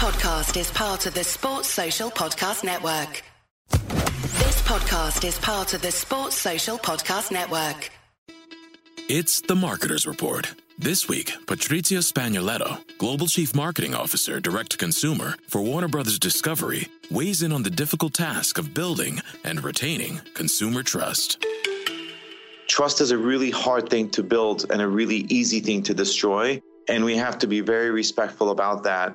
This podcast is part of the Sports Social Podcast Network. This podcast is part of the Sports Social Podcast Network. It's the Marketer's Report. This week, Patrizio Spagnoletto, Global Chief Marketing Officer, Direct to Consumer for Warner Brothers Discovery, weighs in on the difficult task of building and retaining consumer trust. Trust is a really hard thing to build and a really easy thing to destroy. And we have to be very respectful about that.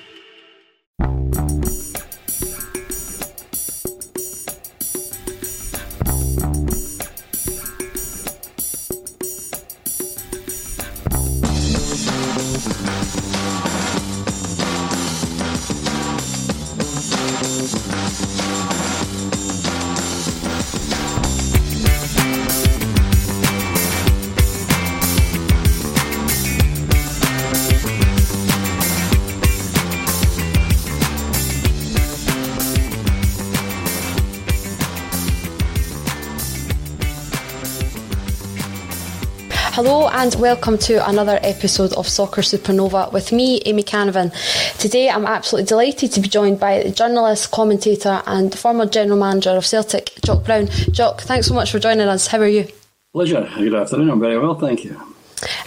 And welcome to another episode of Soccer Supernova with me, Amy Canavan. Today I'm absolutely delighted to be joined by the journalist, commentator, and former general manager of Celtic, Jock Brown. Jock, thanks so much for joining us. How are you? Pleasure. Good afternoon. I'm very well, thank you.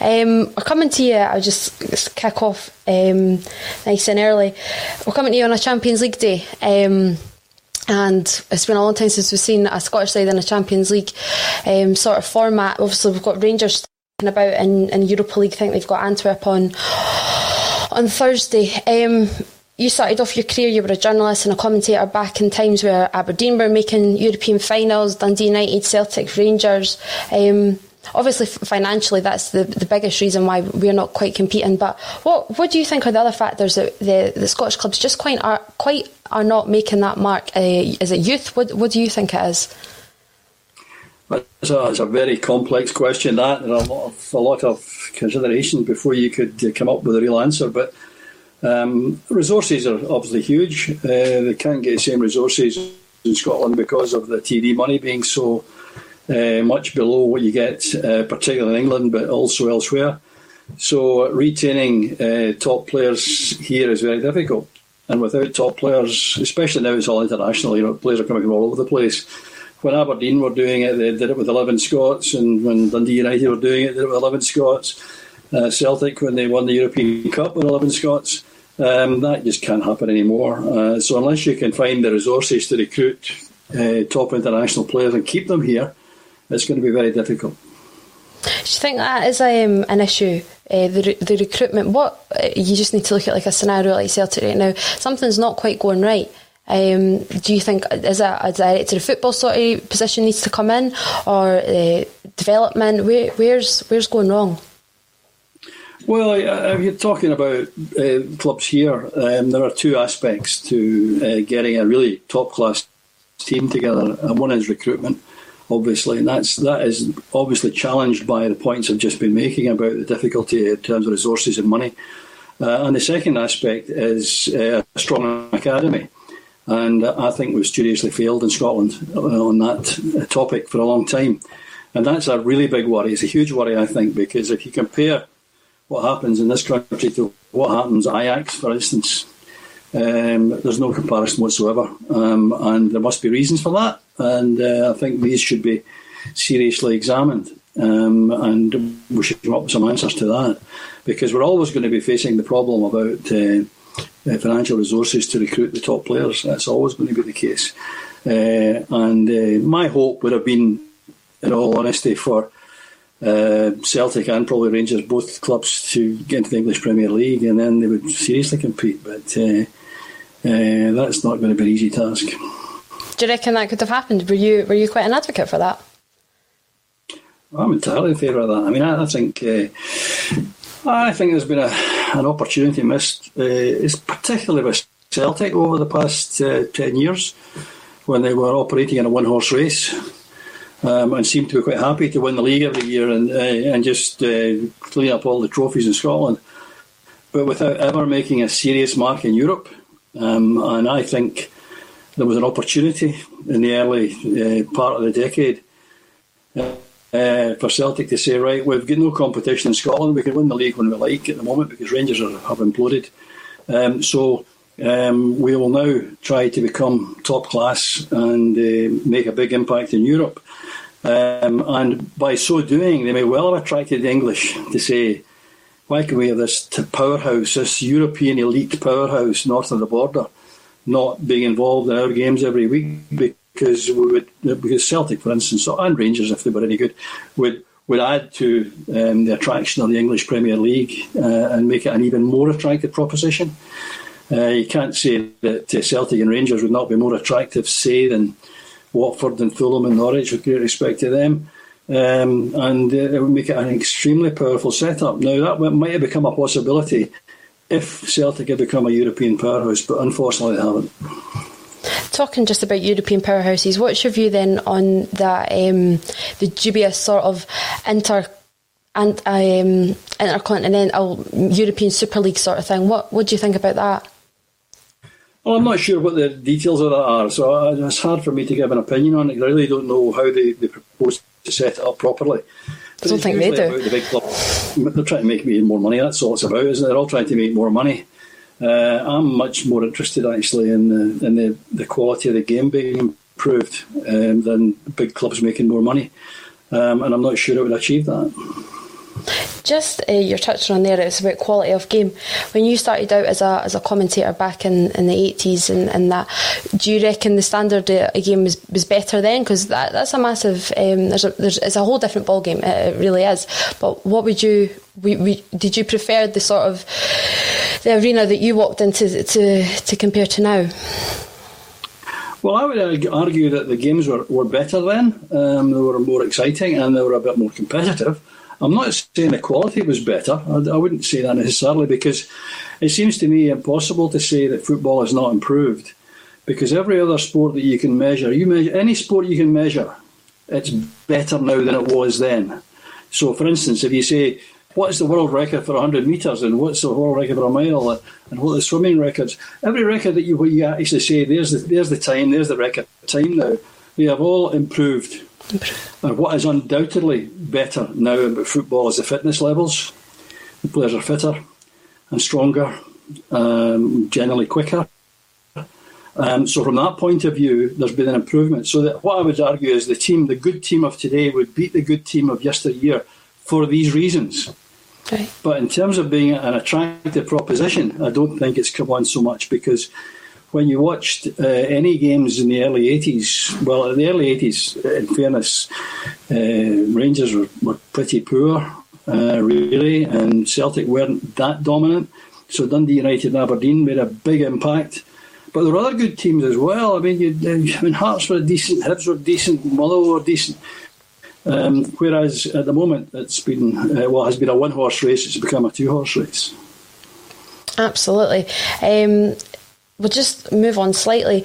Um, we're coming to you, I'll just kick off um, nice and early. We're coming to you on a Champions League day. Um, and it's been a long time since we've seen a Scottish side in a Champions League um, sort of format. Obviously, we've got Rangers about in, in Europa League. I think they've got Antwerp on on Thursday. Um, you started off your career, you were a journalist and a commentator back in times where Aberdeen were making European finals, Dundee United, Celtic, Rangers. Um, obviously, financially, that's the, the biggest reason why we're not quite competing. But what what do you think are the other factors that the, the Scottish clubs just quite are quite are not making that mark? Uh, is it youth? What what do you think it is? It's a, it's a very complex question. That there are a lot of a lot of consideration before you could come up with a real answer. But um, resources are obviously huge. Uh, they can't get the same resources in Scotland because of the TV money being so uh, much below what you get, uh, particularly in England, but also elsewhere. So retaining uh, top players here is very difficult. And without top players, especially now it's all international, you know, players are coming from all over the place. When Aberdeen were doing it, they did it with 11 Scots, and when Dundee United were doing it, they did it with 11 Scots. Uh, Celtic, when they won the European Cup with 11 Scots, um, that just can't happen anymore. Uh, so unless you can find the resources to recruit uh, top international players and keep them here, it's going to be very difficult. Do you think that is um, an issue? Uh, the the recruitment. What uh, you just need to look at like a scenario like Celtic right now. Something's not quite going right. Um, do you think is a, a director of football sort of position needs to come in, or uh, development? Where, where's where's going wrong? Well, if you're talking about uh, clubs here, um, there are two aspects to uh, getting a really top class team together. And one is recruitment, obviously, and that's that is obviously challenged by the points I've just been making about the difficulty in terms of resources and money. Uh, and the second aspect is uh, a strong academy. And I think we've studiously failed in Scotland uh, on that topic for a long time. And that's a really big worry. It's a huge worry, I think, because if you compare what happens in this country to what happens at Ajax, for instance, um, there's no comparison whatsoever. Um, and there must be reasons for that. And uh, I think these should be seriously examined. Um, and we should come up with some answers to that. Because we're always going to be facing the problem about uh, uh, financial resources to recruit the top players. That's always going to be the case. Uh, and uh, my hope would have been, in all honesty, for uh, Celtic and probably Rangers, both clubs, to get into the English Premier League, and then they would seriously compete. But uh, uh, that's not going to be an easy task. Do you reckon that could have happened? Were you were you quite an advocate for that? I'm entirely in favour of that. I mean, I, I think I think there's been a, an opportunity missed. Uh, it's particularly with Celtic over the past uh, ten years, when they were operating in a one horse race. Um, and seemed to be quite happy to win the league every year and uh, and just uh, clean up all the trophies in Scotland, but without ever making a serious mark in Europe. Um, and I think there was an opportunity in the early part of the decade uh, for Celtic to say, right, we've got no competition in Scotland. We can win the league when we like at the moment because Rangers are, have imploded. Um, so um, we will now try to become top class and uh, make a big impact in Europe. Um, and by so doing, they may well have attracted the English to say, why can we have this powerhouse, this European elite powerhouse north of the border, not being involved in our games every week? Because we would because Celtic, for instance, and Rangers, if they were any good, would would add to um, the attraction of the English Premier League uh, and make it an even more attractive proposition. Uh, you can't say that uh, Celtic and Rangers would not be more attractive, say, than Watford and Fulham and Norwich, with great respect to them. Um, and uh, it would make it an extremely powerful setup. Now, that might have become a possibility if Celtic had become a European powerhouse, but unfortunately they haven't talking just about European powerhouses, what's your view then on that um, the dubious sort of inter and um, intercontinental European Super League sort of thing? What what do you think about that? Well, I'm not sure what the details of that are, so it's hard for me to give an opinion on it. I really don't know how they, they propose to set it up properly. I don't think they do. The big club, they're trying to make me more money. That's all it's about, isn't it? They're all trying to make more money. Uh, I'm much more interested actually in the in the, the quality of the game being improved um, than big clubs making more money, um, and I'm not sure it would achieve that. Just uh, you're touching on there, it's about quality of game. When you started out as a as a commentator back in, in the 80s and, and that, do you reckon the standard of a game was, was better then? Because that, that's a massive, um, there's a, there's, it's a whole different ball game, it, it really is. But what would you, we, we, did you prefer the sort of the arena that you walked into to, to compare to now? Well, I would argue that the games were, were better then. Um, they were more exciting and they were a bit more competitive. I'm not saying the quality was better. I, I, wouldn't say that necessarily because it seems to me impossible to say that football has not improved. Because every other sport that you can measure, you measure any sport you can measure, it's better now than it was then. So, for instance, if you say what is the world record for 100 metres and what's the world record for a mile and what are the swimming records, every record that you, you actually say there's the, there's the time, there's the record time now, they have all improved and what is undoubtedly better now about football is the fitness levels. the players are fitter and stronger, um, generally quicker. Um, so from that point of view, there's been an improvement. So that what I would argue is the team, the good team of today, would beat the good team of yesteryear for these reasons. But in terms of being an attractive proposition, I don't think it's come on so much because when you watched uh, any games in the early 80s, well, in the early 80s, in fairness, uh, Rangers were, were pretty poor, uh, really, and Celtic weren't that dominant. So Dundee United and Aberdeen made a big impact. But there were other good teams as well. I mean, you, I mean Hearts were decent, Hibs were decent, Motherwell were decent. Um, whereas at the moment it's been uh, well, has been a one horse race. It's become a two horse race. Absolutely. Um, we'll just move on slightly.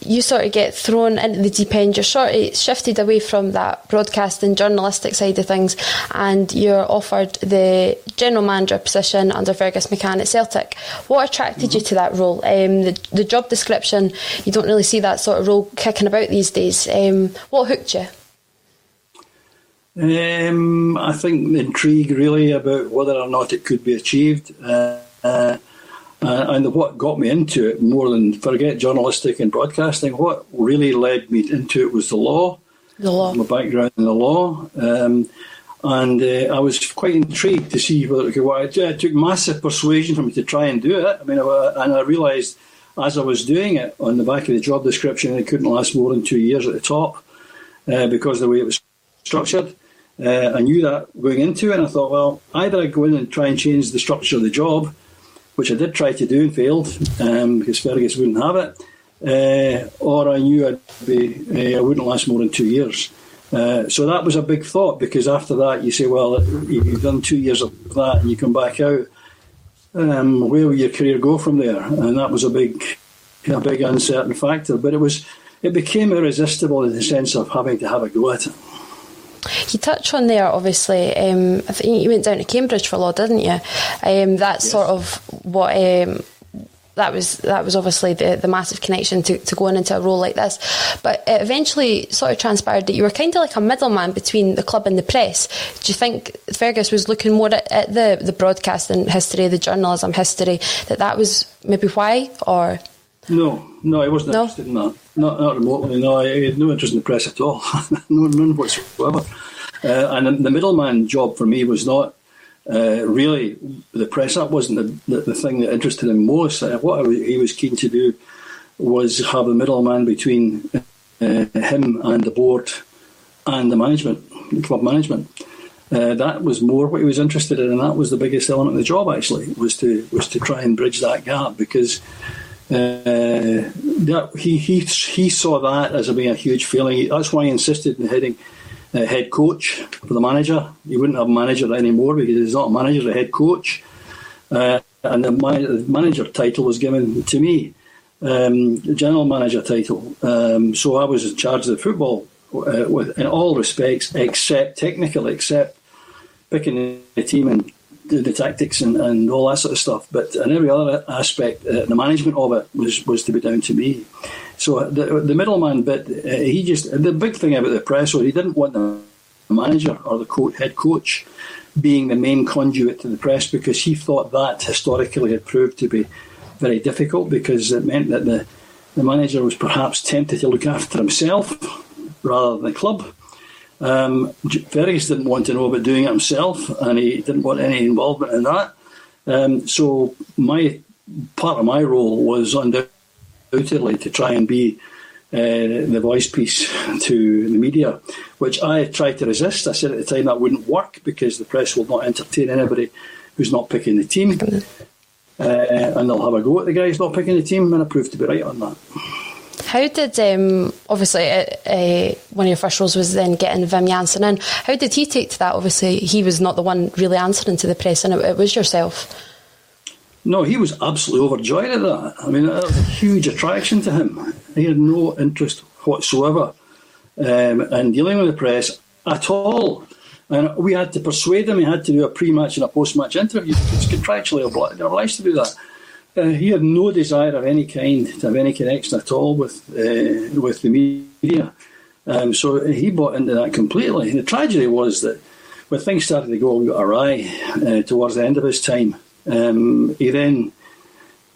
You sort of get thrown into the deep end. You're sort of shifted away from that broadcasting journalistic side of things, and you're offered the general manager position under Fergus McCann at Celtic. What attracted you to that role? Um, the, the job description, you don't really see that sort of role kicking about these days. Um, what hooked you? Um, I think the intrigue really about whether or not it could be achieved. Uh, uh, uh, and what got me into it more than forget journalistic and broadcasting, what really led me into it was the law. The law. My background in the law. Um, and uh, I was quite intrigued to see whether it could work. It took massive persuasion for me to try and do it. I mean, I, and I realised as I was doing it on the back of the job description, it couldn't last more than two years at the top uh, because of the way it was structured. Uh, I knew that going into it, and I thought, well, either I go in and try and change the structure of the job, which I did try to do and failed um, because Fergus wouldn't have it, uh, or I knew I'd be, uh, I wouldn't last more than two years. Uh, so that was a big thought because after that you say, well, you've done two years of that and you come back out. Um, where will your career go from there? And that was a big, a big uncertain factor. But it was, it became irresistible in the sense of having to have a go at it. You touch on there, obviously. Um, I think you went down to Cambridge for law, didn't you? Um, that's yes. sort of what. Um, that was that was obviously the, the massive connection to, to going into a role like this. But it eventually sort of transpired that you were kind of like a middleman between the club and the press. Do you think Fergus was looking more at, at the, the broadcasting history, the journalism history, that that was maybe why? Or No, no, I wasn't no? interested in that. Not, not remotely, no. I had no interest in the press at all. no, none whatsoever. Uh, and the middleman job for me was not uh, really the press. up wasn't the, the, thing that interested him most. Uh, what he was keen to do was have a middleman between uh, him and the board and the management, club management. Uh, that was more what he was interested in, and that was the biggest element of the job. Actually, was to was to try and bridge that gap because uh, that, he he he saw that as being a huge feeling. That's why he insisted in heading uh, head coach for the manager. He wouldn't have manager anymore because he's not a manager, he's a head coach. Uh, and the, man- manager title was given to me, um, the general manager title. Um, so I was in charge of the football uh, with, in all respects, except technical, except picking the team and the, the tactics and, and all that sort of stuff. But in every other aspect, uh, the management of it was, was to be down to me. So the, the middleman bit, uh, he just the big thing about the press was he didn't want the manager or the head coach being the main conduit to the press because he thought that historically had proved to be very difficult because it meant that the the manager was perhaps tempted to look after himself rather than the club. Um, didn't want to know about doing it himself, and he didn't want any involvement in that. Um, so my part of my role was undoubtedly to try and be uh, the voice piece to the media, which I tried to resist. I said at the time that wouldn't work because the press will not entertain anybody who's not picking the team, uh, and they'll have a go at the guys not picking the team, and I proved to be right on that. How did um, obviously uh, uh, one of your first roles was then getting Wim Jansen in? How did he take to that? Obviously, he was not the one really answering to the press, and it, it was yourself. No, he was absolutely overjoyed at that. I mean, that was a huge attraction to him. He had no interest whatsoever um, in dealing with the press at all. And we had to persuade him. He had to do a pre-match and a post-match interview. He's contractually obliged to do that. Uh, he had no desire of any kind to have any connection at all with uh, with the media. Um, so he bought into that completely. And The tragedy was that when things started to go awry uh, towards the end of his time, um, he then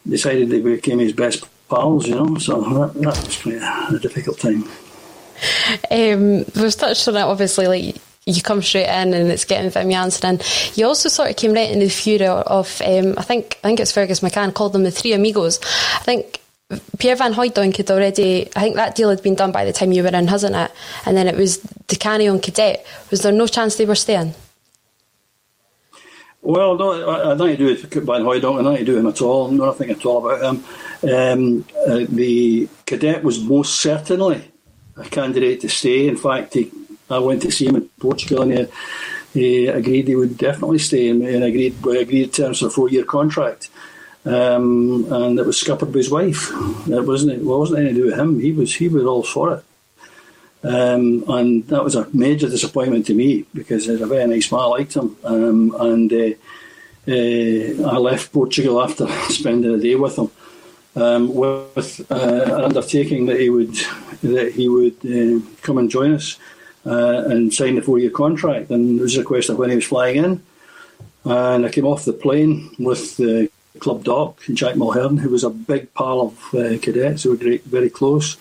decided they became his best pals, you know, so that, that was quite a, a difficult time. Um, we've touched on it, obviously, like you come straight in and it's getting Wim Jansen in. You also sort of came right into the fury of, um, I think I think it's Fergus McCann called them the Three Amigos. I think Pierre Van Hooijdonk had already, I think that deal had been done by the time you were in, hasn't it? And then it was Di Canio and Cadete. Was there no chance they were staying? Well, no, I, I nothing to do with Van Hooijdonk, nothing to do with him at all, nothing at all about him. Um, uh, the Cadete was most certainly a candidate to stay. In fact, he, I went to see him in Portugal and he, he agreed he would definitely stay and, and agreed we agreed terms of a four year contract. Um, and it was scuppered by his wife. It wasn't it wasn't anything to do with him. He was he was all for it. Um, and that was a major disappointment to me because he's a very nice man. I liked him, um, and uh, uh, I left Portugal after spending a day with him um, with uh, an undertaking that he would that he would uh, come and join us uh, and sign the four year contract. And it was a question of when he was flying in. And I came off the plane with the club doc, Jack Mulhern, who was a big pal of uh, Cadete's, who were great, very close.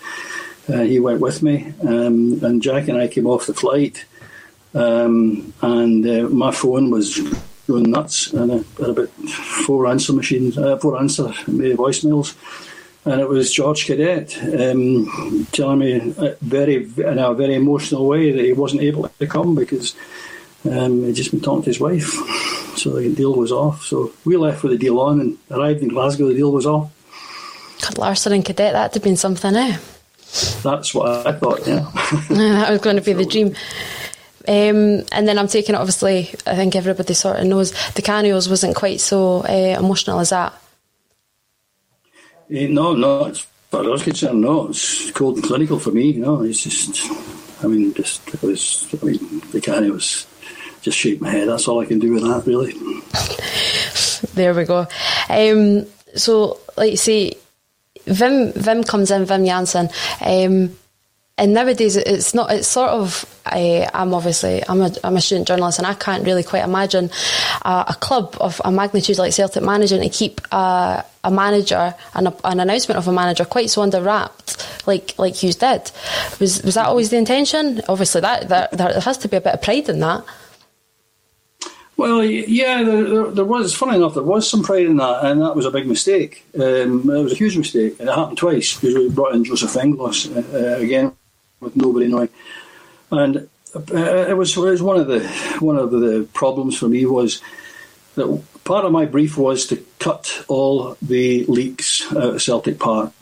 Uh, he went with me, um, and Jack and I came off the flight, um, and uh, my phone was going nuts, and I had about four answer machines, uh, four answer voicemails, and it was George Cadete um, telling me uh, very in a very emotional way that he wasn't able to come because um, he'd just been talking to his wife, so the deal was off. So we left with the deal on and arrived in Glasgow. The deal was off. God, Larsson and Cadete, that'd have been something, eh? That's what I thought, yeah. that was going to be the dream. Um, and then I'm taking it, obviously, I think everybody sort of knows Di Canio's wasn't quite so uh, emotional as that. Uh, no, no, as far as I was concerned, no, it's cold and clinical for me. No, it's just, I mean, just it was, I mean, Di Canio's just shake my head. That's all I can do with that, really. there we go. Um, so, like you say, Wim Vim comes in, Wim Jansen. Um, and nowadays it's not. It's sort of. I, am obviously. I'm a. I'm a student journalist, and I can't really quite imagine uh, a club of a magnitude like Celtic managing to keep uh, a manager and an announcement of a manager quite so under wrapped, like like you did. Was was that always the intention? Obviously, that, that there has to be a bit of pride in that. Well, yeah, there, there, there, was. Funny enough, there was some pride in that, and that was a big mistake. Um, it was a huge mistake, and it happened twice because we brought in Joseph Venglos uh, again with nobody knowing. And uh, it was it was one of the one of the problems for me was that part of my brief was to cut all the leaks out of Celtic Park.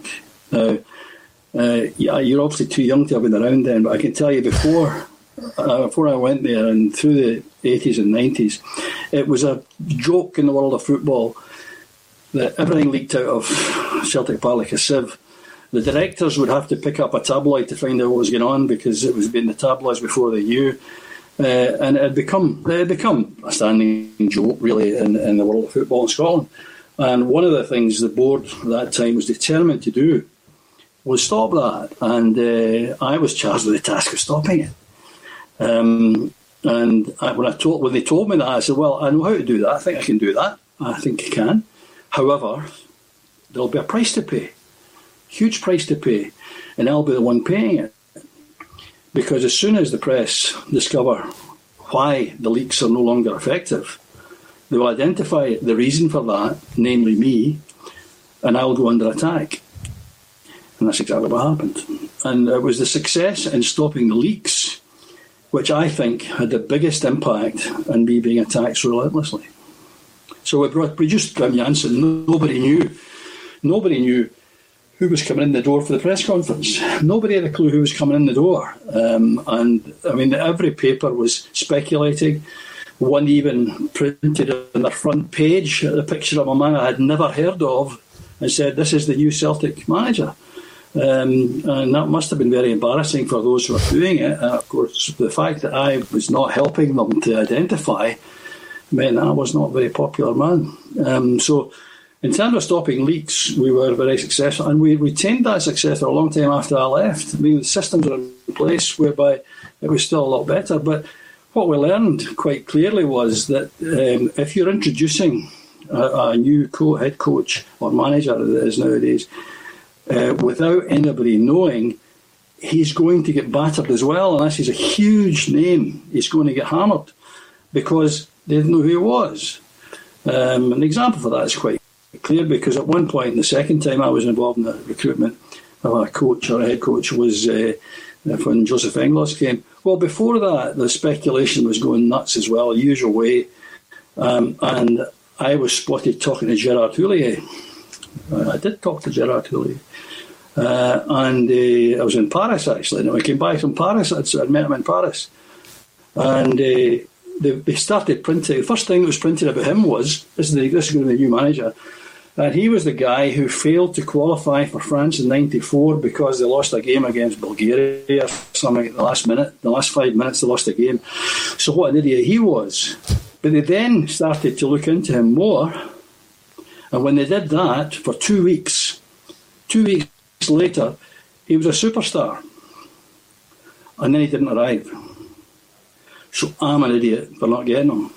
Now, uh, yeah, you're obviously too young to have been around then, but I can tell you before uh, before I went there and through the 80s and 90s, it was a joke in the world of football that everything leaked out of Celtic Park like a sieve the directors would have to pick up a tabloid to find out what was going on because it was in the tabloids before they knew. Uh, and it had become it had become a standing joke really in, in the world of football in Scotland. And one of the things the board at that time was determined to do was stop that. And uh, I was charged with the task of stopping it. Um, and I, when I told when they told me that, I said, "Well, I know how to do that. I think I can do that. I think I can. However, there'll be a price to pay." huge price to pay, and I'll be the one paying it. Because as soon as the press discover why the leaks are no longer effective, they will identify the reason for that, namely me, and I'll go under attack. And that's exactly what happened. And it was the success in stopping the leaks which I think had the biggest impact on me being attacked relentlessly. So we brought, produced Wim Jansen. Nobody knew. Nobody knew who was coming in the door for the press conference. Nobody had a clue who was coming in the door. Um, and I mean, every paper was speculating. One even printed on their front page the picture of a man I had never heard of and said, This is the new Celtic manager. Um, and that must have been very embarrassing for those who were doing it. And of course, the fact that I was not helping them to identify meant I was not a very popular man. Um, so in terms of stopping leaks, we were very successful, and we retained that success for a long time after I left. I mean, the systems are in place whereby it was still a lot better. But what we learned quite clearly was that um, if you're introducing a, a new co- head coach or manager that is nowadays, uh, without anybody knowing, he's going to get battered as well. Unless he's a huge name, he's going to get hammered because they didn't know who he was. Um, an example for that is quite clear because at one point, the second time I was involved in the recruitment of a coach or a head coach was uh, when Joseph Venglos came. Well, before that, the speculation was going nuts as well, usual way. Um, and I was spotted talking to Gerard Houllier. I did talk to Gerard Houllier. Uh, and uh, I was in Paris actually. And I came back from Paris, I'd, I'd met him in Paris. And uh, they, they, started printing. The first thing that was printed about him was this is, the, this is going to be the new manager. And he was the guy who failed to qualify for France in '94 because they lost a game against Bulgaria or something at the last minute. The last five minutes, they lost a game. So what an idiot he was. But they then started to look into him more. And when they did that for two weeks, two weeks later, he was a superstar. And then he didn't arrive. So I'm an idiot for not getting him.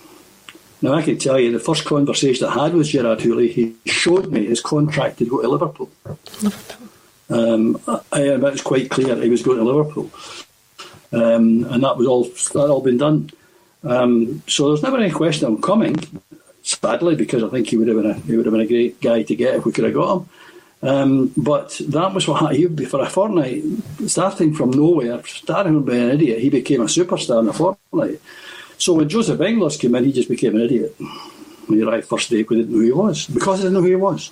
Now, I can tell you the first conversation I had with Gerard Houllier, he showed me his contract to go to Liverpool. Liverpool. Um, I, it was quite clear he was going to Liverpool. Um, and that was all that all been done. Um, so there's never any question of him coming, sadly, because I think he would have been a he would have been a great guy to get if we could have got him. Um, but that was what he would be for a fortnight, starting from nowhere, starting from being an idiot, he became a superstar in a fortnight. So when Joseph Venglos came in, he just became an idiot. When he arrived first day, we didn't know who he was because I didn't know who he was.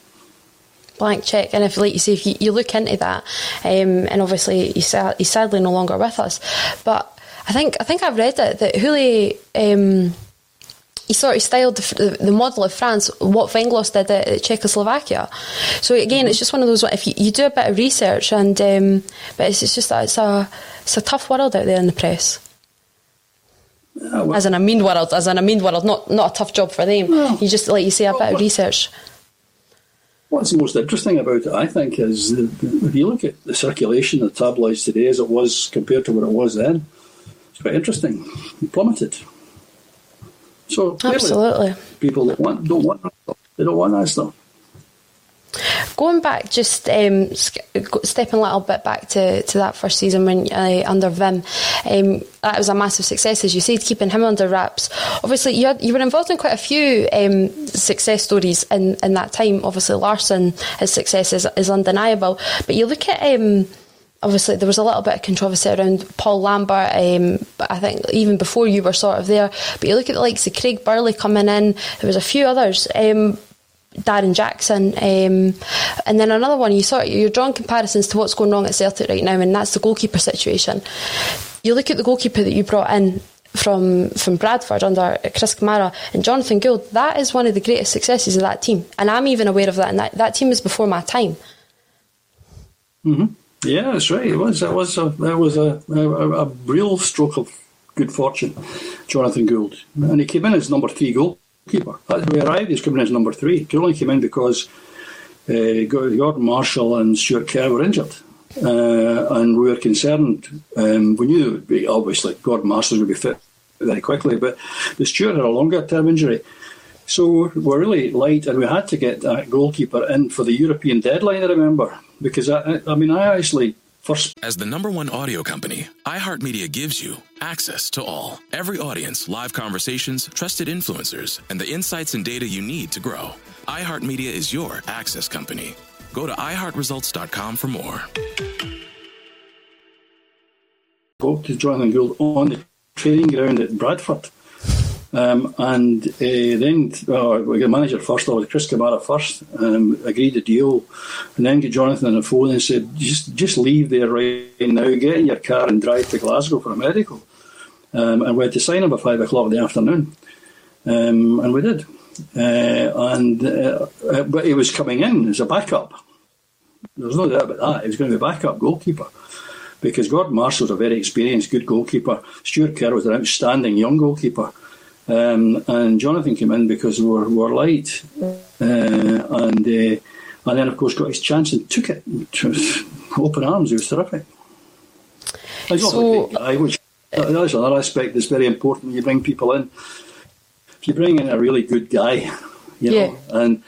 Blank check, and if, like you say, if you, look into that, um, and obviously he's, he's sadly no longer with us, but I think I think I've read it that Houllier. Um, he sort of styled the, the, model of France, what Venglos did at Czechoslovakia. So again, it's just one of those. If you, you do a bit of research, and um, but it's, it's just that it's a it's a tough world out there in the press. Well, as in a mean world, as in a mean world, not not a tough job for them. Well, you just like you say a bit of research. What's the most interesting about it, I think, is if you look at the circulation of the tabloids today as it was compared to what it was then, it's quite interesting. It plummeted. So absolutely, people that want don't want they don't want that stuff. Going back, just um, stepping a little bit back to, to that first season when uh, under Wim, um, that was a massive success, as you said, keeping him under wraps. Obviously, you, had, you were involved in quite a few um, success stories in, in that time. Obviously, Larsson, his success is, is undeniable. But you look at um, obviously there was a little bit of controversy around Paul Lambert. Um, but I think even before you were sort of there, but you look at the likes of Craig Burley coming in. There was a few others. Um, Darren Jackson, um, and then another one. You sort of, you're drawing comparisons to what's going wrong at Celtic right now, and that's the goalkeeper situation. You look at the goalkeeper that you brought in from from Bradford under Chris Kamara and Jonathan Gould. That is one of the greatest successes of that team, and I'm even aware of that. And that, that team is before my time. Mm-hmm. Yeah, that's right. It was. It was a. It was a, a, a real stroke of good fortune, Jonathan Gould, and he came in as number three goalkeeper. That's when he arrived. He's coming in as number three. Only came in because uh, Gordon Marshall and Stuart Kerr were injured, uh, and we were concerned. Um, we knew it would be obviously Gordon Marshall would be fit very quickly, but the Stuart had a longer term injury. So we're really light, and we had to get that goalkeeper in for the European deadline. I remember because I, I mean, I actually first. As the number one audio company, iHeartMedia gives you access to all, every audience, live conversations, trusted influencers, and the insights and data you need to grow. iHeartMedia is your access company. Go to iHeartResults.com for more. Go to Jonathan Gould on the training ground at Bradford um, and uh, then uh, we got manager first, or Chris Kamara first, um, agreed a deal, and then get Jonathan on the phone and said, just just leave there right now, get in your car and drive to Glasgow for a medical. Um, and we had to sign him at five o'clock in the afternoon, um, and we did. Uh, and uh, uh, but he was coming in as a backup. There's no doubt about that. He was going to be a backup goalkeeper because Gordon Marshall Marshall's a very experienced, good goalkeeper. Stuart Kerr was an outstanding young goalkeeper. Um, and Jonathan came in because we were, we were light, uh, and uh, and then of course got his chance and took it. Open arms, he was terrific. so, I was that's another aspect that's very important when you bring people in. If you bring in a really good guy, you know, and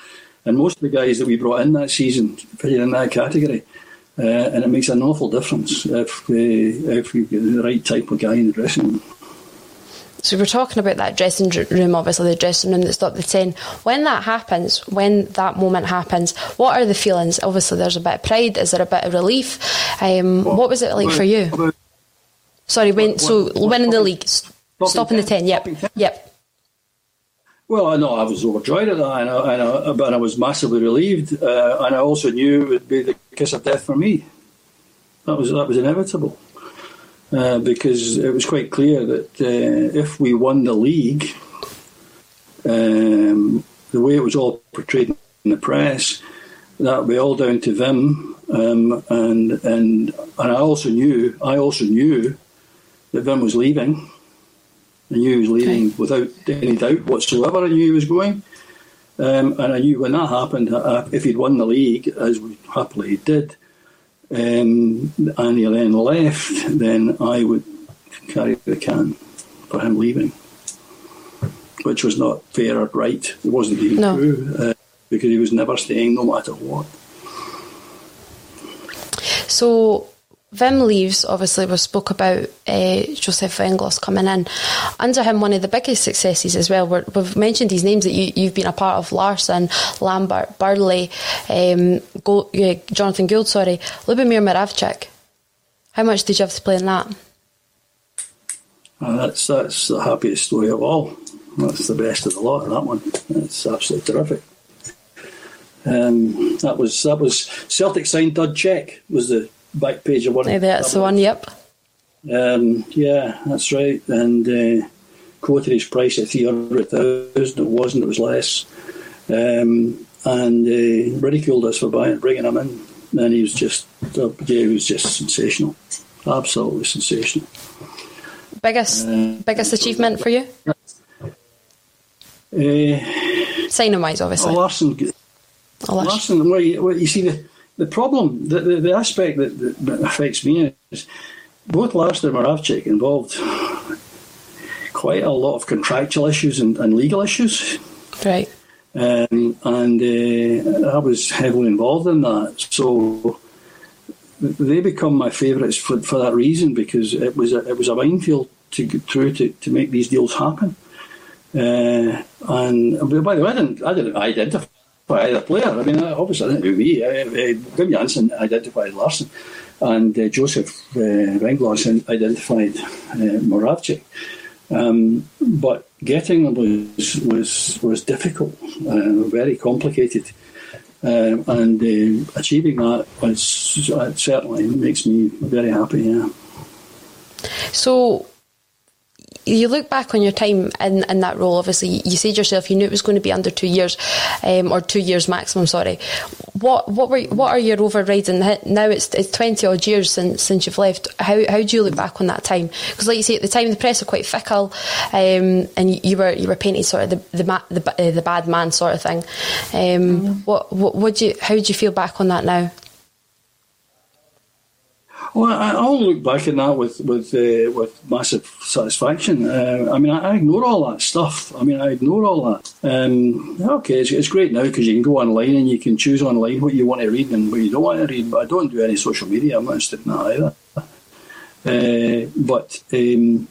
and most of the guys that we brought in that season fit in that category. Uh, and it makes an awful difference if uh, if we get the right type of guy in the dressing room. So we're talking about that dressing room, obviously the dressing room that stopped the ten. When that happens, when that moment happens, what are the feelings? Obviously, there's a bit of pride. Is there a bit of relief? Um, what was it like for you? Sorry, when so winning the league, stopping the ten. Yep, yep. Well, I know I was overjoyed at that, and I, and I, but I was massively relieved, uh, and I also knew it would be the kiss of death for me. That was that was inevitable, uh, because it was quite clear that uh, if we won the league, um, the way it was all portrayed in the press, that would be all down to Wim, um, and and and I also knew I also knew that Wim was leaving. I knew he was leaving without any doubt whatsoever. I knew he was going. Um, and I knew when that happened, uh, if he'd won the league, as we happily did, um, and he then left, then I would carry the can for him leaving, which was not fair or right. It wasn't even no. true uh, because he was never staying, no matter what. So Wim leaves, obviously, we spoke about uh, Joseph Venglos coming in. Under him, one of the biggest successes as well, we have mentioned these names that you, have been a part of Larsson, Lambert, Burley, um, uh, Jonathan Gould, sorry, Lubomir Moravcik. How much did you have to play in that? Uh, that's, that's the happiest story of all. That's the best of the lot, that one. It's absolutely terrific. Um, that was that was Celtic signed Dud Check was the back page of one. Maybe that's the one. Yep. Um, yeah, that's right. And uh, quoted his price at three hundred thousand. It wasn't. It was less. Um, and uh, ridiculed us for buying, bringing him in. And he was just, uh, yeah, he was just sensational, absolutely sensational. Biggest, uh, biggest achievement for you? Uh, Signing wise, obviously. Larsson. Oh, Well, you, well, you see the the problem, the, the, the aspect that, that, affects me is both Larsson and Moravcik involved quite a lot of contractual issues and, and legal issues. Right. Um, and uh, I was heavily involved in that. So they become my favourites for, for that reason because it was a, it was a minefield to get through to, to make these deals happen. Uh, and by the way, I didn't, I didn't identify by the player. I mean, obviously, I do me. Uh, Wim Jansen identified Larsson, and uh, Joseph uh, identified uh, Moravcik. Um, but getting them was was was difficult, uh, very complicated, um, and uh, achieving that was uh, certainly makes me very happy. Yeah. So you look back on your time in, in that role, obviously, you said yourself you knew it was going to be under two years, um, or two years maximum, sorry. What what were what are your overrides? And now it's, it's 20 odd years since since you've left. How, how do you look back on that time? Because, like you say, at the time, the press were quite fickle, um, and you, were you were painted sort of the the, ma- the, uh, the bad man sort of thing. Um, mm. What, what, what do you, how do you feel back on that now? Well, I'll look back at that with with uh, with massive satisfaction. Uh, I mean, I, I, ignore all that stuff. I mean, I ignore all that. Um, okay, it's, it's great now because you can go online and you can choose online what you want to read and what you don't want to read. But I don't do any social media. I'm not interested in that either. Uh, but um,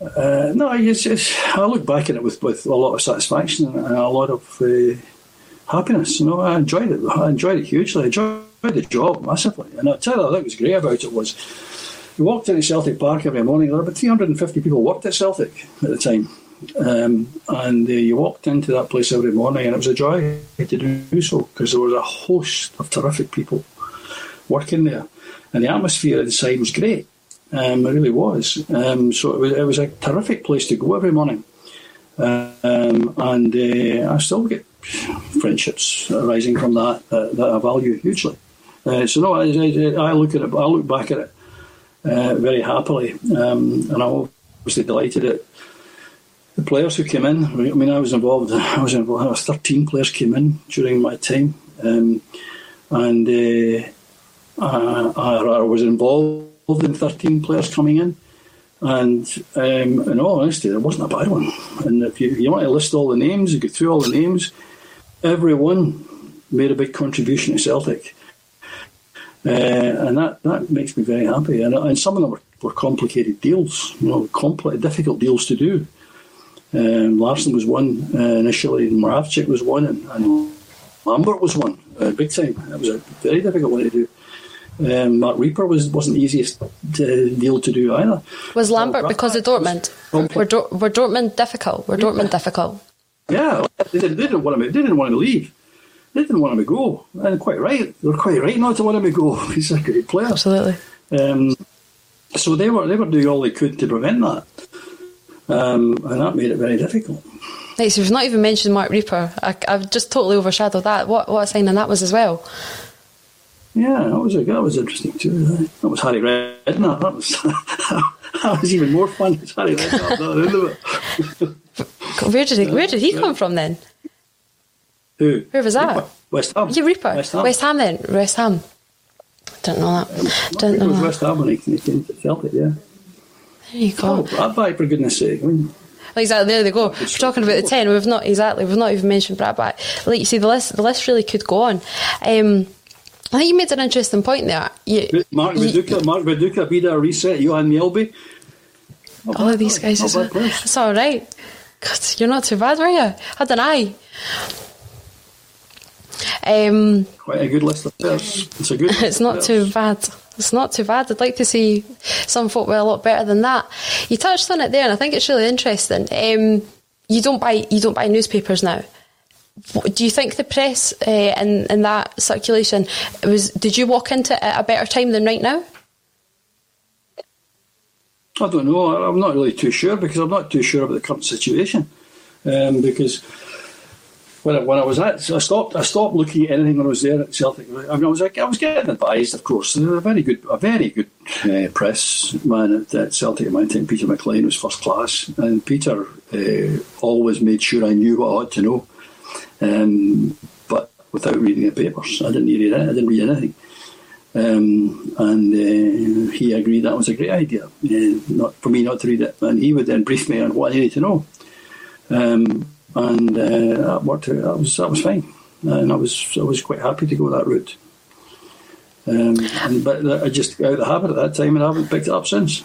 uh, no, it's, it's, I look back at it with, with a lot of satisfaction and a lot of uh, happiness. You know, I enjoyed it. I enjoyed it hugely. I enjoyed the job massively. And I tell you, what was great about it was we walked into Celtic Park every morning. There were about 350 people worked at Celtic at the time. Um, and uh, you walked into that place every morning, and it was a joy to do so because there was a host of terrific people working there, and the atmosphere inside was great. Um, it really was. Um, so it was, it was a terrific place to go every morning. Um, and uh, I still get friendships arising from that uh, that I value hugely. Uh, so no, I, I, I, look at it. I look back at it uh, very happily, um, and I'm obviously delighted at the players who came in. I mean, I was involved. I was involved. 13 players came in during my time, um, and uh, I, I, was involved in 13 players coming in. And um, in all honesty, it wasn't a bad one. And if you, you want to list all the names, you go through all the names, everyone made a big contribution to Celtic. Uh, and that, that makes me very happy. And, and some of them were, were complicated deals, you know, complex, difficult deals to do. Um, Larsson was one uh, initially, and Moravcik was one, and, and Lambert was one, uh, big time. That was a very difficult one to do. Um, Mark Rieper was wasn't the easiest uh, deal to do either. Was Lambert because of Dortmund? Were, Dor- were Dortmund difficult? Were Dortmund difficult? Yeah, they didn't, they didn't want him. They didn't want him to leave. They didn't want him to go, and quite right. They were quite right not to want him to go. He's a great player. Absolutely. Um, so they were they were doing all they could to prevent that, um, and that made it very difficult. Right, so we've not even mentioned Marc Rieper. I, have just totally overshadowed that. What what a signing that was as well. Yeah, that was a, that was interesting too. That was Harry Redknapp. That was that was even more fun. It's Harry Redknapp. where did he, where did he come from then? Who? Where was that? West Ham. Yeah, Rieper. West Ham. West Ham then. West Ham. Don't know that. Um, Don't know it was that. West Ham when he came to Celtic. Yeah. There you go. Oh, Brattbakk, for goodness sake! I mean, Well, exactly. There they go. We're talking about the ten. We've not exactly. We've not even mentioned Brattbakk. Like you see, the list. The list really could go on. Um, I think you made an interesting point there. You, Mark Viduka, Mark Viduka, Vidar Riseth, Johan Mjelby. all of these guys. Not Is, it's all right. God, you're not too bad, were you? Had an eye. Um, Quite a good list of players. It's a good. it's not too bad. It's not too bad. I'd like to see some folk with a lot better than that. You touched on it there, and I think it's really interesting. Um, you don't buy you don't buy newspapers now. Do you think the press uh, and and that circulation was? Did you walk into it at a better time than right now? I don't know. I'm not really too sure because I'm not too sure about the current situation. Um, because when I, when I was at, I stopped. I stopped looking at anything when I was there at Celtic. I, mean, I was I was getting advised, of course. A very good, a very good uh, press man at, at Celtic at my time. Peter McLean was first class, and Peter uh, always made sure I knew what I ought to know, um, but without reading the papers. I didn't read. it- I didn't read anything. Um, and uh, he agreed that was a great idea, uh, not for me not to read it. And he would then brief me on what I needed to know. Um, and uh, that worked. That was that was fine, and I was I was quite happy to go that route. Um, and, but I just got out of the habit at that time, and I haven't picked it up since.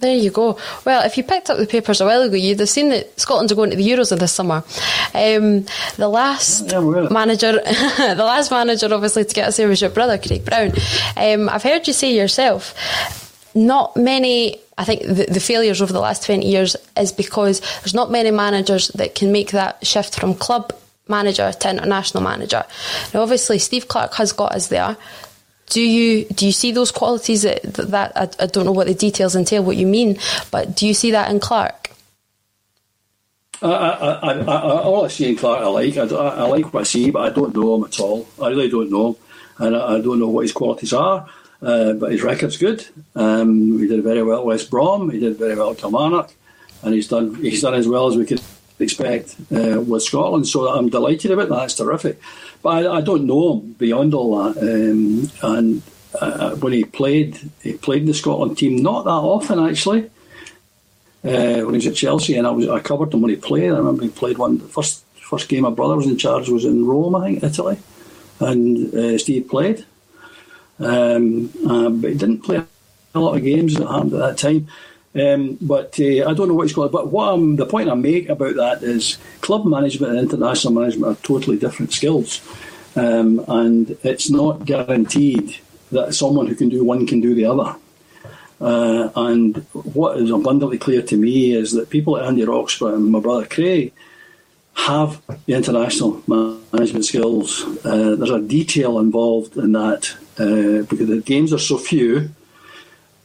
There you go. Well, if you picked up the papers a while ago, you'd have seen that Scotland are going to the Euros this summer. Um, the last Yeah, it. manager, the last manager, obviously, to get us there was your brother, Craig Brown. Um, I've heard you say yourself, not many. I think the, the failures over the last twenty years is because there's not many managers that can make that shift from club manager to international manager. Now, obviously, Steve Clarke has got us there. Do you do you see those qualities that, that I, I don't know what the details entail, what you mean, but do you see that in Clarke? I, I, I, all I see in Clarke, I like. I, like what I see, but I don't know him at all. I really don't know him, and I, I don't know what his qualities are. Uh, but his record's good. Um, he did very well at West Brom. He did very well at Kilmarnock, and he's done he's done as well as we could expect uh, with Scotland. So I'm delighted about that. That's terrific. But I, I don't know him beyond all that. Um, and uh, when he played, he played in the Scotland team not that often actually uh, when he was at Chelsea, and I was I covered him when he played. I remember he played one the first first game my brother was in charge was in Rome, I think, Italy, and uh, Steve played, um, uh, but he didn't play a lot of games at that time. Um, but uh, I don't know what he's called. But what I'm, the point I make about that is club management and international management are totally different skills, um, and it's not guaranteed that someone who can do one can do the other. Uh, and what is abundantly clear to me is that people like Andy Roxburgh and my brother Craig have the international management skills. Uh, there's a detail involved in that uh, because the games are so few,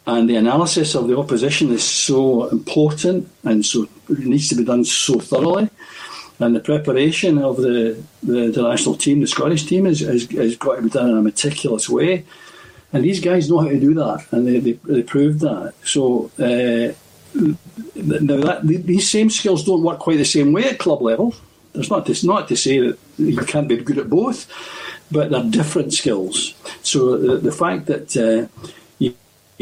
and the analysis of the opposition is so important, and so needs to be done so thoroughly. And the preparation of the, the international team, the Scottish team, is, is, is got to be done in a meticulous way. And these guys know how to do that, and they, they, they proved that. So uh, now that these same skills don't work quite the same way at club level. There's not to, not to say that you can't be good at both, but they're different skills. So the, the fact that uh,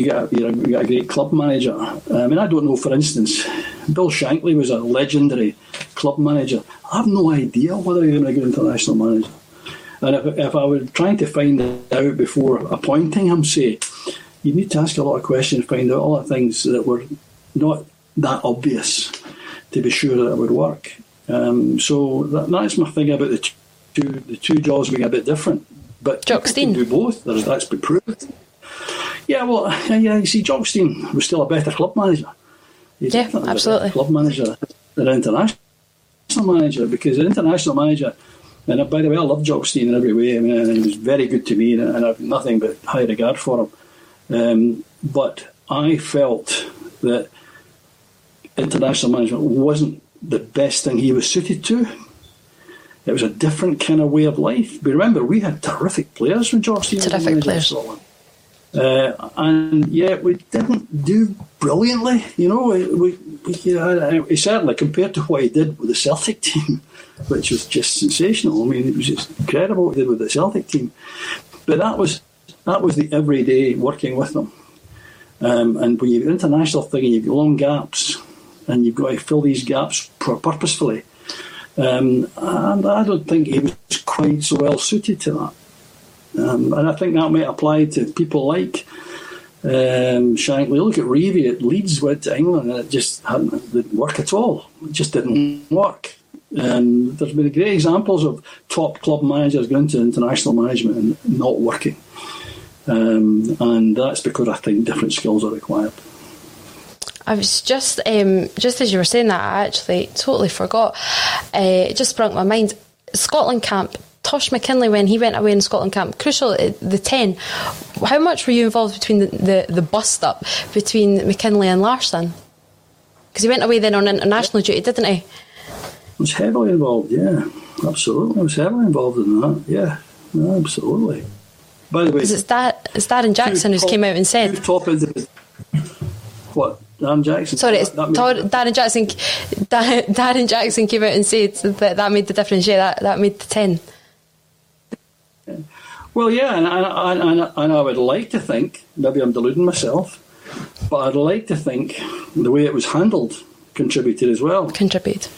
you, you get a, you get a great club manager. I mean, I don't know. For instance, Bill Shankly was a legendary club manager. I have no idea whether he's going a good international manager. And if, if I were trying to find out before appointing him, say, you need to ask a lot of questions, find out all the things that were not that obvious to be sure that it would work. Um, so that, that's my thing about the two the two jobs being a bit different. But Jock Stein do both. There's, that's been proved. Yeah, well, yeah. You see, Jock Stein was still a better club manager. He's yeah, absolutely. club manager than international manager because an international manager. And by the way, I love Jock Stein in every way. I mean, he was very good to me, and I've nothing but high regard for him. Um, but I felt that international management wasn't the best thing he was suited to. It was a different kind of way of life. But remember, we had terrific players when Stevens Terrific players. Uh, and yet we didn't do brilliantly. You know, we, we, we uh, certainly compared to what he did with the Celtic team, which was just sensational. I mean, it was just incredible what he did with the Celtic team. But that was that was the everyday working with them. Um, and when you've international thing and you've got long gaps, and you've got to fill these gaps purposefully. Um, and I don't think he was quite so well suited to that. Um, and I think that might apply to people like um, Shankly. Look at Revie at Leeds, went to England, and it just didn't work at all. It just didn't work. And there's been great examples of top club managers going to international management and not working. Um, and that's because I think different skills are required. I was just, um, just as you were saying that, I actually totally forgot. Uh, it just sprung to my mind. Scotland camp. Tosh McKinlay, when he went away in Scotland camp, crucial uh, the ten. How much were you involved between the, the, the bust up between McKinlay and Larsson? Because he went away then on international duty, didn't he? I was heavily involved, yeah, absolutely. I was heavily involved in that, yeah, no, absolutely. By the way, it's, that, it's Darren Jackson who came out and said. Top what? Darren Jackson. Sorry, it's that, that Darren Jackson. Darren Jackson came out and said that that made the difference. Yeah, that, that made the ten. Well, yeah, and, and, and, and I would like to think, maybe I'm deluding myself, but I'd like to think the way it was handled contributed as well. Contribute.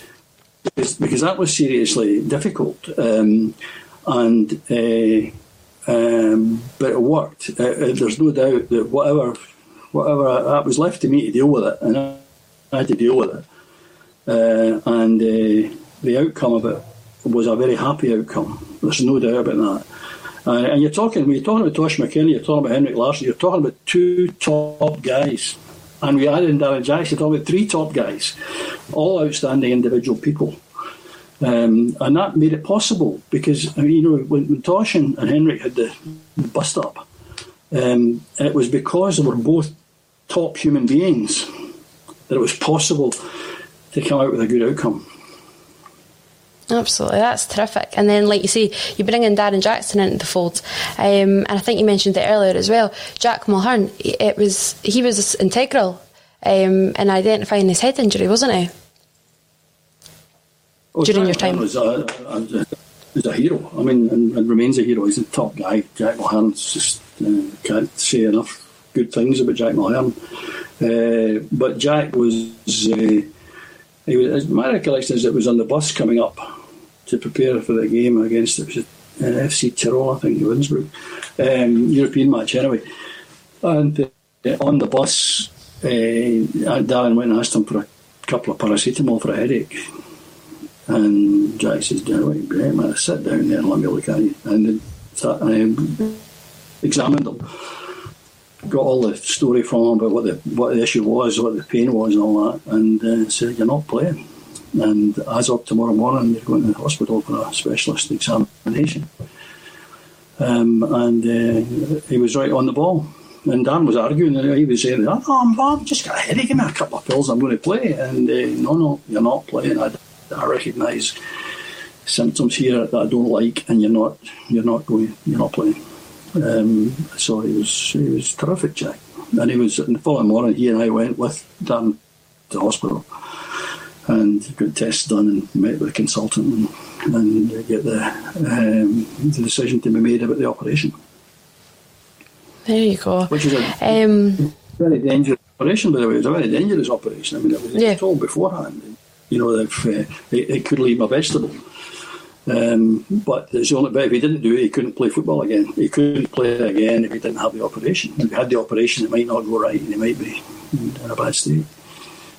Because, because that was seriously difficult. Um, and uh, um, but it worked. Uh, uh there's no doubt that whatever whatever that was left to me to deal with it, and I had to deal with it. Uh, and uh, the outcome of it was a very happy outcome. There's no doubt about that. Uh, and you're talking when you're talking about Tosh McKinlay, you're talking about Henrik Larsson, you're talking about two top guys. And we added in Darren Jackson, you're talking about three top guys, all outstanding individual people. Um, and that made it possible because, you know, when, when Tosh and, and Henrik had the bust up, um, it was because they were both top human beings that it was possible to come out with a good outcome. Absolutely, that's terrific. And then, like you say, you bring in Darren Jackson into the fold, um, and I think you mentioned it earlier as well. Jack Mulhearn, it was he was integral um, in identifying his head injury, wasn't he? Well, During Jack your time, was a, a, a, a, hero. I mean, and, and, remains a hero. He's a top guy. Jack Mulhearn just uh, can't say enough good things about Jack Mulhearn. Uh, but Jack was, uh, he was, my recollection is it was on the bus coming up to prepare for the game against it was uh, FC Tirol, I think, in Innsbruck, um, European match anyway. And uh, on the bus, uh, Darren went and asked him for a couple of paracetamol for a headache. And Jack says, "Right, great man, sit down there and let me look at you." And um, examined him got all the story from him about what the what the issue was, what the pain was, and all that, and uh, said you're not playing. And as of tomorrow morning, you're going to the hospital for a specialist examination. Um, and uh, he was right on the ball. And Dan was arguing, and he was saying, "Oh, I'm, I've just got a headache. Give me a couple of pills. I'm going to play." And uh, no, no, you're not playing. I, I recognise symptoms here that I don't like, and you're not, you're not going, you're not playing. Um, so he was he was terrific, Jack. And he was in the following morning. He and I went with Dan to hospital and got tests done and met with a consultant and, and get the um, the decision to be made about the operation. There you go. Which is a um, very dangerous operation, by the way. It was a very dangerous operation. I mean, it was, yeah. told beforehand, you know, if uh, it, it, could leave a vegetable. Um, but it's only, but if he didn't do it, he couldn't play football again. He couldn't play again if he didn't have the operation. If he had the operation, it might not go right, and he might be in a bad state.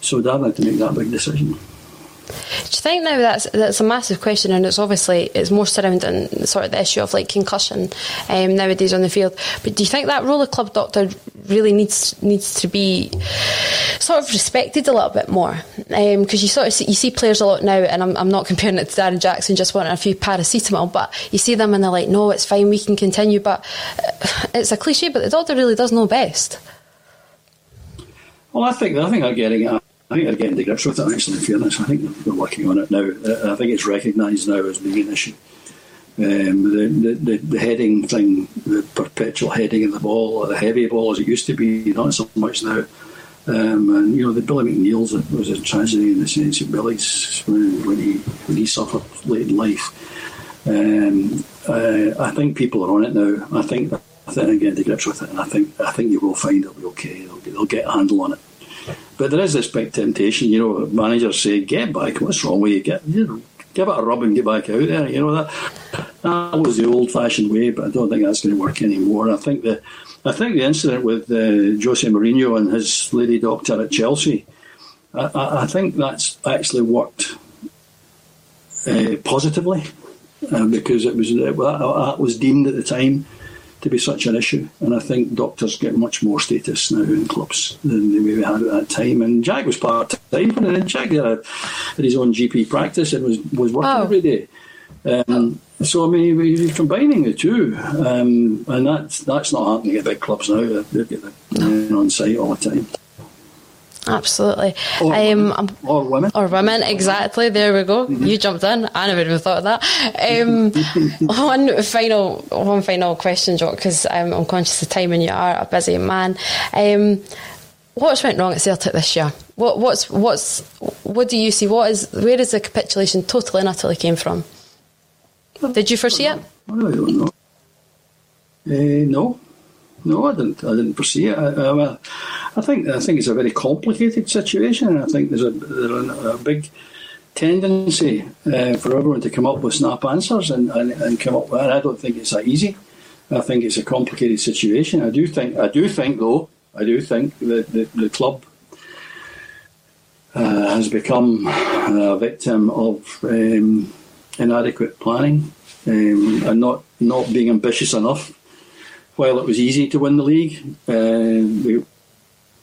So Dad had to make that big decision. Do you think now that's that's a massive question, and it's obviously it's more surrounding sort of the issue of like concussion um, nowadays on the field. But do you think that role of club doctor really needs needs to be sort of respected a little bit more? Because um, you sort of see, you see players a lot now, and I'm, I'm not comparing it to Darren Jackson just wanting a few paracetamol, but you see them and they're like, no, it's fine, we can continue. But uh, it's a cliche, but the doctor really does know best. Well, I think I think I'm getting at I think they're getting to grips with it, actually, in fairness. I think they're working on it now. I think it's recognised now as being an issue. Um, the, the, the, heading thing, the perpetual heading of the ball, the heavy ball as it used to be, not so much now. Um, and you know, the Billy McNeill's was a tragedy in the sense of Billy's when, when he when he suffered late in life. Um, uh, I think people are on it now. I think I think they're getting to grips with it, and I think I think you will find it'll be okay. They'll get a handle on it. But there is this big temptation, you know, managers say, get back, what's wrong with you? Get, you know, give it a rub and get back out there. You know, that that was the old fashioned way, but I don't think that's going to work anymore. I think the I think the incident with uh, Jose Mourinho and his lady doctor at Chelsea, I, I think that's actually worked uh, positively uh, because it was that was deemed at the time to be such an issue. And I think doctors get much more status now in clubs than they maybe had at that time. And Jack was part time, and Jack had, his own GP practice and was was working oh. every day. Um, so I mean, we're combining the two, um, and that's that's not happening at big clubs now. They've got the on site all the time. Absolutely. Or, um, women. or women. Or women, exactly. There we go. Mm-hmm. You jumped in. I never even thought of that. Um, one final one final question, Jock, because um, I'm conscious of time and you are a busy man. Um, what's went wrong at Celtic this year? What, what's what's what do you see? What is where is the capitulation totally and utterly came from? Did you foresee it? I don't know. Uh, no, no, I didn't. I didn't foresee it. I, I, I, think I think it's a very complicated situation, and I think there's a, there's a, big tendency uh, for everyone to come up with snap answers and, and, and come up with. And I don't think it's that easy. I think it's a complicated situation. I do think. I do think, though. I do think that the, the club uh, has become a victim of um, inadequate planning um, and not not being ambitious enough while it was easy to win the league, uh, we,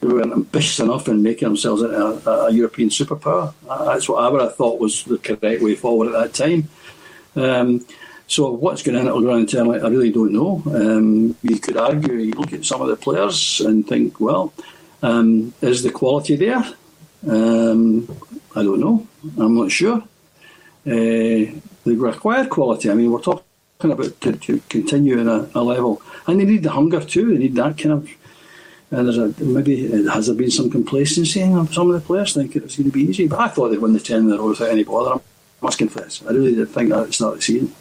we weren't ambitious enough in making ourselves a, a, a, European superpower. That's what I thought was the correct way forward at that time. Um, so what's going at ground internally, I really don't know. Um, you could argue, you look at some of the players and think, well, um, is the quality there? Um, I don't know. I'm not sure. Uh, they require quality. I mean, we're talking about to, to continue in a, a, level. And they need the hunger too. They need that kind of. Uh, there's a maybe has there been some complacency in some of the players think it was going to be easy. But I thought they'd win the ten in a row without any bother. I must confess, I really did think that at of the season.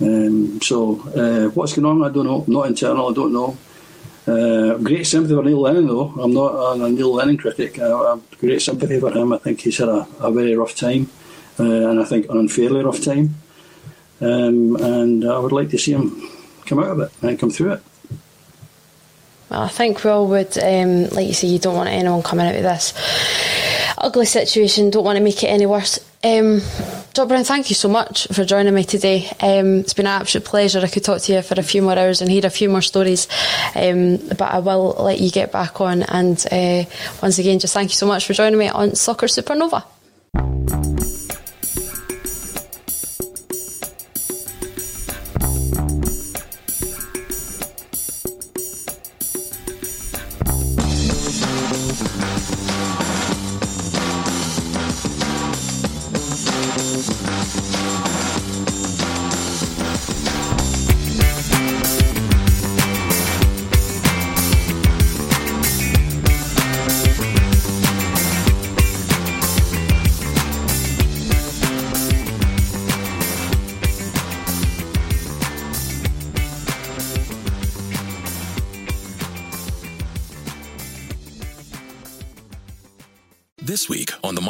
Um, so uh, what's going on? I don't know. Not internal. I don't know. Uh, great sympathy for Neil Lennon, though. I'm not a Neil Lennon critic. I, great sympathy for him. I think he's had a, a very rough time, uh, and I think an unfairly rough time um, and I would like to see him come out of it and come through it. Well, I think we all would, um, like you say, you don't want anyone coming out of this ugly situation, don't want to make it any worse. Um, Jock Brown, thank you so much for joining me today. Um, it's been an absolute pleasure. I could talk to you for a few more hours and hear a few more stories, um, but I will let you get back on. And uh, once again, just thank you so much for joining me on Soccer Supernova.